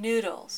noodles.